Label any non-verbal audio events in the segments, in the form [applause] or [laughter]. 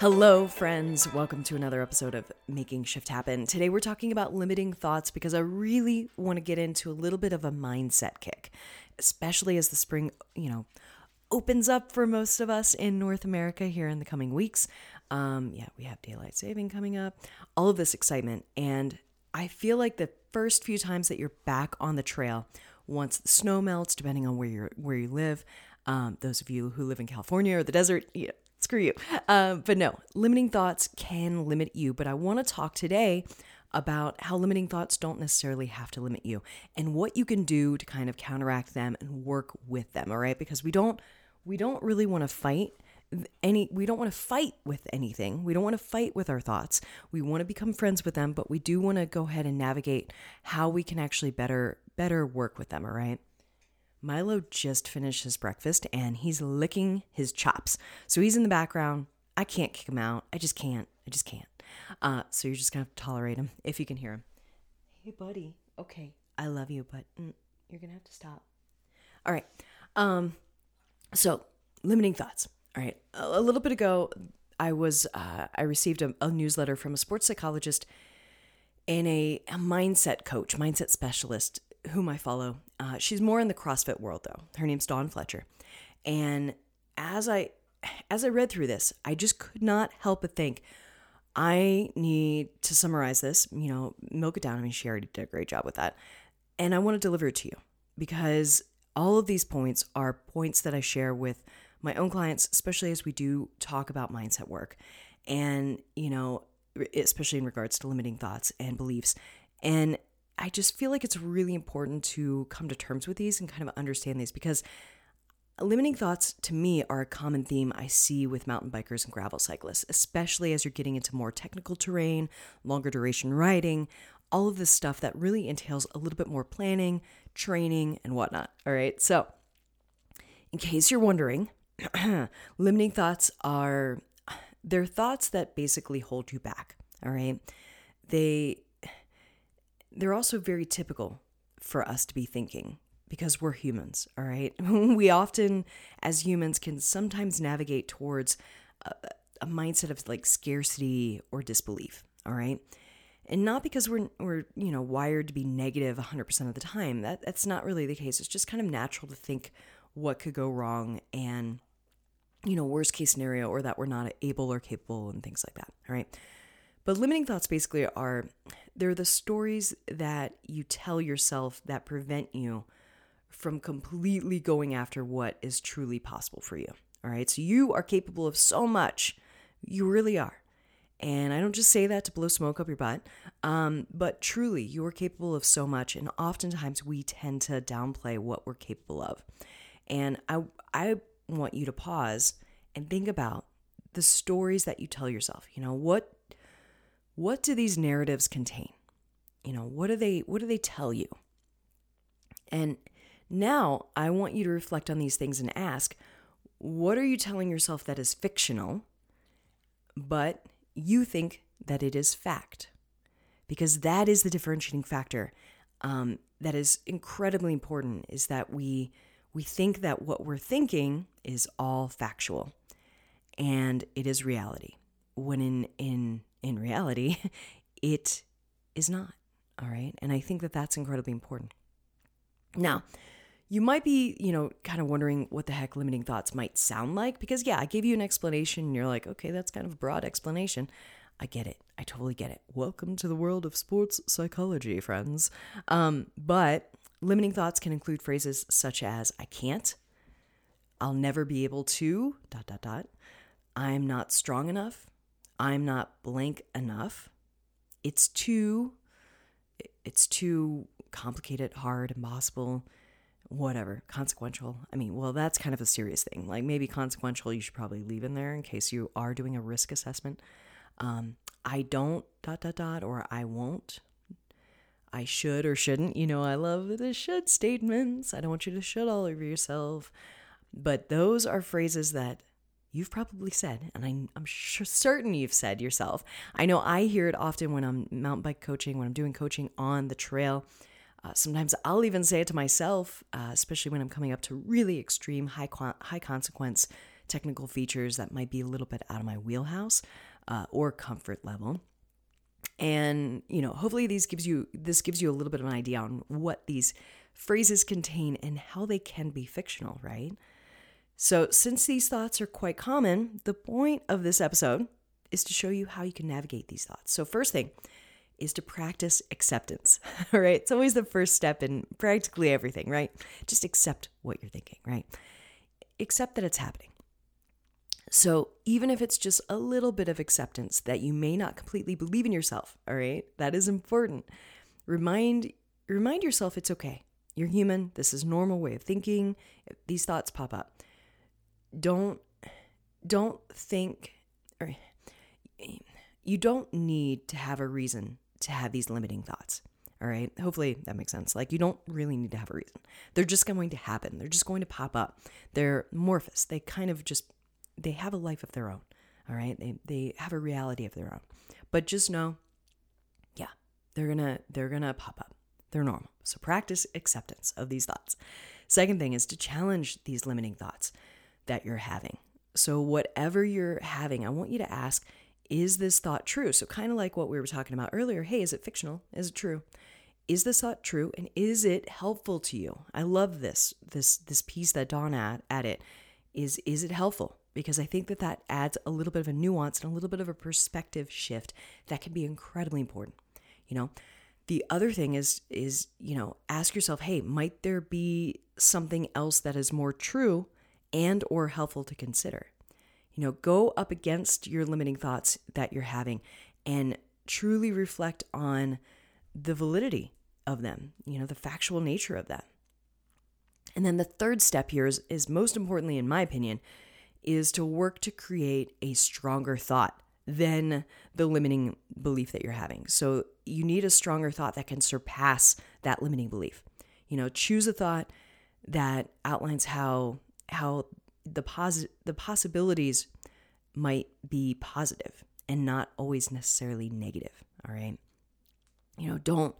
Hello, friends. Welcome to another episode of Making Shift Happen. Today, we're talking about limiting thoughts because I really want to get into a little bit of a mindset kick, especially as the spring, you know, opens up for most of us in North America here in the coming weeks. Um, yeah, we have daylight saving coming up, all of this excitement. And I feel like the first few times that you're back on the trail, once the snow melts, depending on where you're where you live, um, those of you who live in California or the desert, yeah, screw you. Um, but no, limiting thoughts can limit you. But I want to talk today about how limiting thoughts don't necessarily have to limit you and what you can do to kind of counteract them and work with them all right because we don't we don't really want to fight any we don't want to fight with anything we don't want to fight with our thoughts we want to become friends with them but we do want to go ahead and navigate how we can actually better better work with them all right Milo just finished his breakfast and he's licking his chops. So he's in the background. I can't kick him out. I just can't. I just can't. Uh, so you're just going to have to tolerate him if you can hear him. Hey, buddy. Okay. I love you, but mm, you're going to have to stop. All right. Um, so limiting thoughts. All right. A, a little bit ago, I was, uh, I received a, a newsletter from a sports psychologist and a, a mindset coach, mindset specialist whom I follow. Uh, she's more in the CrossFit world though. Her name's Dawn Fletcher. And as I as I read through this, I just could not help but think I need to summarize this, you know, milk it down. I mean, she already did a great job with that. And I want to deliver it to you because all of these points are points that I share with my own clients, especially as we do talk about mindset work. And, you know, especially in regards to limiting thoughts and beliefs. And I just feel like it's really important to come to terms with these and kind of understand these because limiting thoughts to me are a common theme I see with mountain bikers and gravel cyclists, especially as you're getting into more technical terrain, longer duration riding, all of this stuff that really entails a little bit more planning, training, and whatnot. All right. So, in case you're wondering, [clears throat] limiting thoughts are they're thoughts that basically hold you back. All right. They they're also very typical for us to be thinking because we're humans, all right? [laughs] we often, as humans, can sometimes navigate towards a, a, mindset of like scarcity or disbelief, all right? And not because we're, we're, you know, wired to be negative 100% of the time. That, that's not really the case. It's just kind of natural to think what could go wrong and, you know, worst case scenario or that we're not able or capable and things like that, all right? But limiting thoughts basically are they're the stories that you tell yourself that prevent you from completely going after what is truly possible for you. All right. So you are capable of so much. You really are. And I don't just say that to blow smoke up your butt, um, but truly, you are capable of so much. And oftentimes, we tend to downplay what we're capable of. And I, I want you to pause and think about the stories that you tell yourself. You know, what what do these narratives contain? You know, what do they what do they tell you? And now I want you to reflect on these things and ask, what are you telling yourself that is fictional, but you think that it is fact? Because that is the differentiating factor um, that is incredibly important. Is that we we think that what we're thinking is all factual, and it is reality. When in in in reality, [laughs] it is not. All right. And I think that that's incredibly important. Now, you might be, you know, kind of wondering what the heck limiting thoughts might sound like because, yeah, I gave you an explanation and you're like, okay, that's kind of a broad explanation. I get it. I totally get it. Welcome to the world of sports psychology, friends. Um, but limiting thoughts can include phrases such as, I can't, I'll never be able to, dot, dot, dot, I'm not strong enough, I'm not blank enough. It's too it's too complicated, hard, impossible, whatever, consequential. I mean, well, that's kind of a serious thing. Like maybe consequential, you should probably leave in there in case you are doing a risk assessment. Um, I don't dot dot dot or I won't. I should or shouldn't. You know, I love the should statements. I don't want you to should all over yourself. But those are phrases that you've probably said, and I, am sure, certain you've said yourself. I know I hear it often when I'm mountain bike coaching, when I'm doing coaching on the trail. Uh, sometimes I'll even say it to myself, uh, especially when I'm coming up to really extreme, high high consequence technical features that might be a little bit out of my wheelhouse uh, or comfort level. And you know, hopefully these gives you this gives you a little bit of an idea on what these phrases contain and how they can be fictional, right? So, since these thoughts are quite common, the point of this episode is to show you how you can navigate these thoughts. So, first thing is to practice acceptance. [laughs] All right. It's always the first step in practically everything, right? Just accept what you're thinking, right? Accept that it's happening. So, even if it's just a little bit of acceptance that you may not completely believe in yourself, all right? That is important. Remind remind yourself it's okay. You're human. This is normal way of thinking. These thoughts pop up don't don't think or you don't need to have a reason to have these limiting thoughts. All right. Hopefully that makes sense. Like you don't really need to have a reason. They're just going to happen. They're just going to pop up. They're amorphous. They kind of just they have a life of their own. All right. They they have a reality of their own. But just know, yeah, they're gonna they're gonna pop up. They're normal. So practice acceptance of these thoughts. Second thing is to challenge these limiting thoughts that you're having. So, whatever you're having, I want you to ask, is this thought true? So, kind of like what we were talking about earlier hey, is it fictional? Is it true? Is this thought true? And is it helpful to you? I love this, this, this piece that Dawn at, at it is, is it helpful? Because I think that that adds a little bit of a nuance and a little bit of a perspective shift that can be incredibly important. You know, the other thing is, is, you know, ask yourself, hey, might there be something else that is more true and or helpful to consider. You know, go up against your limiting thoughts that you're having and truly reflect on the validity of them, you know, the factual nature of that. And then the third step here is, is most importantly, in my opinion, is to work to create a stronger thought than the limiting belief that you're having. So you need a stronger thought that can surpass that limiting belief. You know, choose a thought that outlines how how the posi- the possibilities might be positive and not always necessarily negative all right? You know don't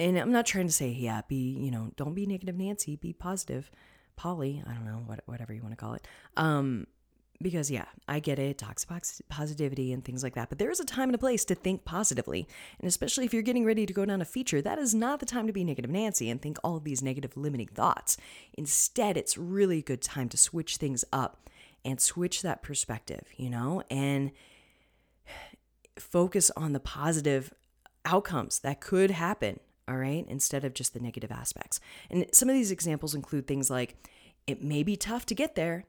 and i'm not trying to say yeah be you know don't be negative nancy be positive. Polly i don't know what, whatever you want to call it. Um because yeah, I get it, toxic positivity and things like that. But there is a time and a place to think positively, and especially if you're getting ready to go down a feature, that is not the time to be negative Nancy and think all of these negative limiting thoughts. Instead, it's really a good time to switch things up and switch that perspective, you know, and focus on the positive outcomes that could happen. All right, instead of just the negative aspects. And some of these examples include things like it may be tough to get there,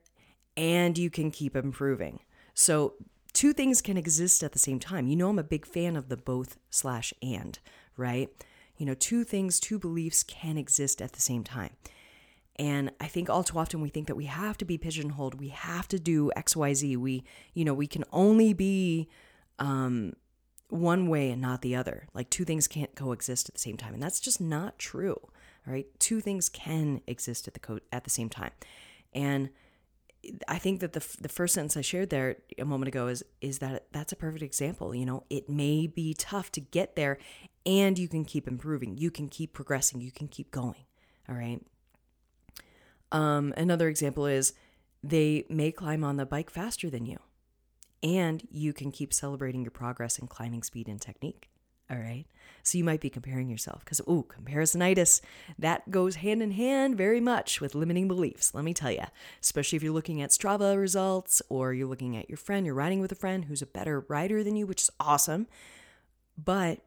and you can keep improving. So, two things can exist at the same time. You know, I'm a big fan of the both slash and, right? You know, two things, two beliefs can exist at the same time. And I think all too often we think that we have to be pigeonholed. We have to do X, Y, Z. We, you know, we can only be um, one way and not the other. Like two things can't coexist at the same time, and that's just not true. All right, two things can exist at the co- at the same time, and I think that the the first sentence I shared there a moment ago is is that that's a perfect example. You know, it may be tough to get there, and you can keep improving. You can keep progressing. You can keep going. All right. Um, another example is they may climb on the bike faster than you, and you can keep celebrating your progress in climbing speed and technique. All right. So you might be comparing yourself because, ooh, comparisonitis, that goes hand in hand very much with limiting beliefs, let me tell you. Especially if you're looking at Strava results or you're looking at your friend, you're riding with a friend who's a better rider than you, which is awesome. But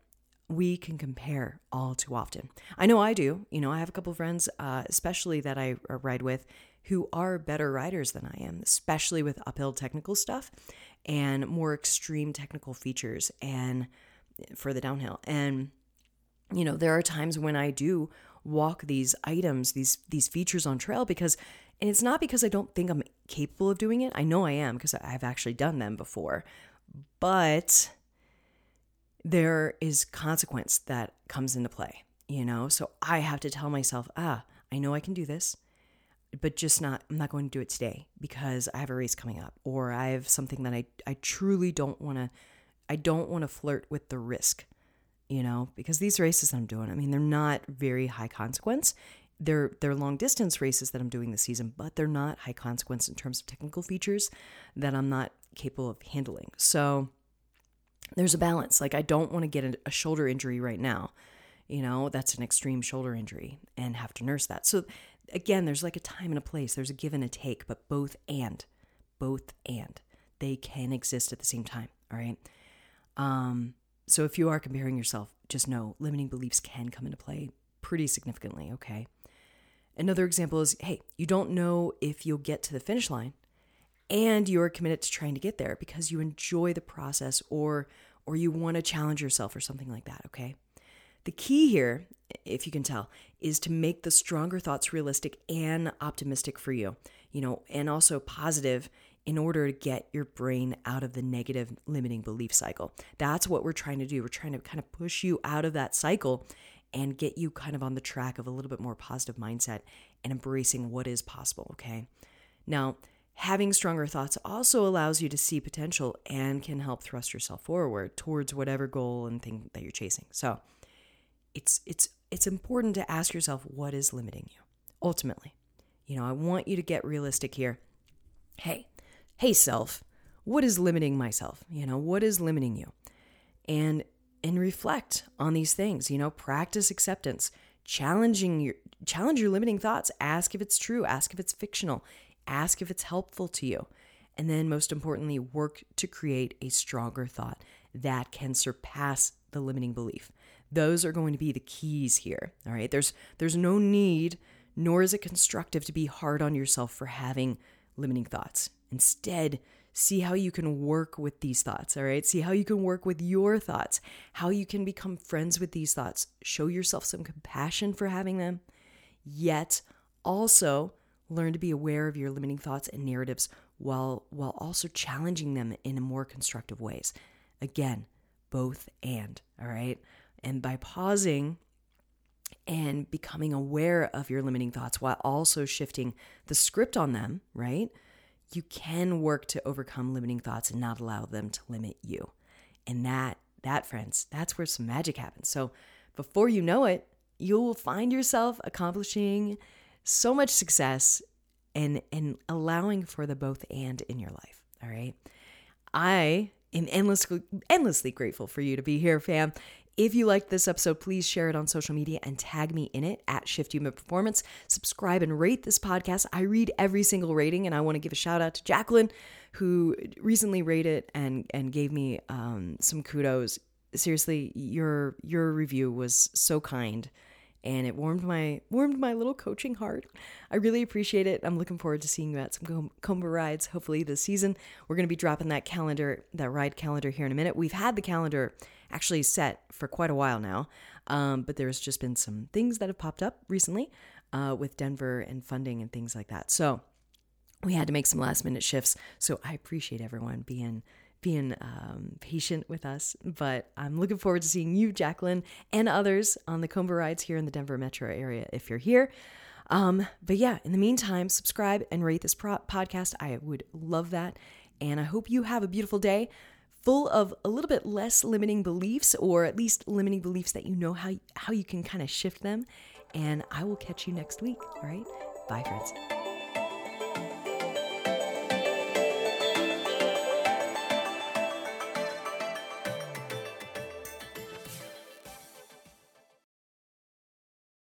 we can compare all too often. I know I do. You know, I have a couple friends, uh, especially that I ride with, who are better riders than I am, especially with uphill technical stuff and more extreme technical features. And for the downhill. And you know, there are times when I do walk these items, these these features on trail because and it's not because I don't think I'm capable of doing it. I know I am because I've actually done them before. But there is consequence that comes into play, you know? So I have to tell myself, ah, I know I can do this, but just not, I'm not going to do it today because I have a race coming up or I have something that I, I truly don't want to, I don't want to flirt with the risk, you know, because these races I'm doing, I mean, they're not very high consequence. They're, they're long distance races that I'm doing this season, but they're not high consequence in terms of technical features that I'm not capable of handling. So, there's a balance. Like, I don't want to get a shoulder injury right now. You know, that's an extreme shoulder injury and have to nurse that. So, again, there's like a time and a place. There's a give and a take, but both and, both and, they can exist at the same time. All right. Um, so, if you are comparing yourself, just know limiting beliefs can come into play pretty significantly. Okay. Another example is hey, you don't know if you'll get to the finish line and you're committed to trying to get there because you enjoy the process or or you want to challenge yourself or something like that, okay? The key here, if you can tell, is to make the stronger thoughts realistic and optimistic for you, you know, and also positive in order to get your brain out of the negative limiting belief cycle. That's what we're trying to do. We're trying to kind of push you out of that cycle and get you kind of on the track of a little bit more positive mindset and embracing what is possible, okay? Now, having stronger thoughts also allows you to see potential and can help thrust yourself forward towards whatever goal and thing that you're chasing. So it's it's it's important to ask yourself what is limiting you ultimately. You know, I want you to get realistic here. Hey, hey self, what is limiting myself? You know, what is limiting you? And and reflect on these things, you know, practice acceptance, challenging your challenge your limiting thoughts, ask if it's true, ask if it's fictional ask if it's helpful to you. And then, most importantly, work to create a stronger thought that can surpass the limiting belief. Those are going to be the keys here. All right. There's there's no need, nor is it constructive to be hard on yourself for having limiting thoughts. Instead, see how you can work with these thoughts. All right. See how you can work with your thoughts, how you can become friends with these thoughts. Show yourself some compassion for having them, yet also Learn to be aware of your limiting thoughts and narratives while while also challenging them in more constructive ways. Again, both and, all right? And by pausing and becoming aware of your limiting thoughts while also shifting the script on them, right? You can work to overcome limiting thoughts and not allow them to limit you. And that that friends, that's where some magic happens. So before you know it, you'll find yourself accomplishing so much success and and allowing for the both and in your life. All right. I am endlessly endlessly grateful for you to be here, fam. If you liked this episode, please share it on social media and tag me in it at Shift Human Performance. Subscribe and rate this podcast. I read every single rating, and I want to give a shout out to Jacqueline, who recently rated and and gave me um, some kudos. Seriously, your your review was so kind and it warmed my warmed my little coaching heart. I really appreciate it. I'm looking forward to seeing you at some COMBA rides, hopefully this season. We're going to be dropping that calendar, that ride calendar here in a minute. We've had the calendar actually set for quite a while now, um, but there's just been some things that have popped up recently uh, with Denver and funding and things like that. So we had to make some last minute shifts. So I appreciate everyone being being um, patient with us. But I'm looking forward to seeing you, Jacqueline, and others on the COMBA rides here in the Denver metro area if you're here. Um, but yeah, in the meantime, subscribe and rate this pro- podcast. I would love that. And I hope you have a beautiful day full of a little bit less limiting beliefs, or at least limiting beliefs that you know how, how you can kind of shift them. And I will catch you next week. All right. Bye, friends.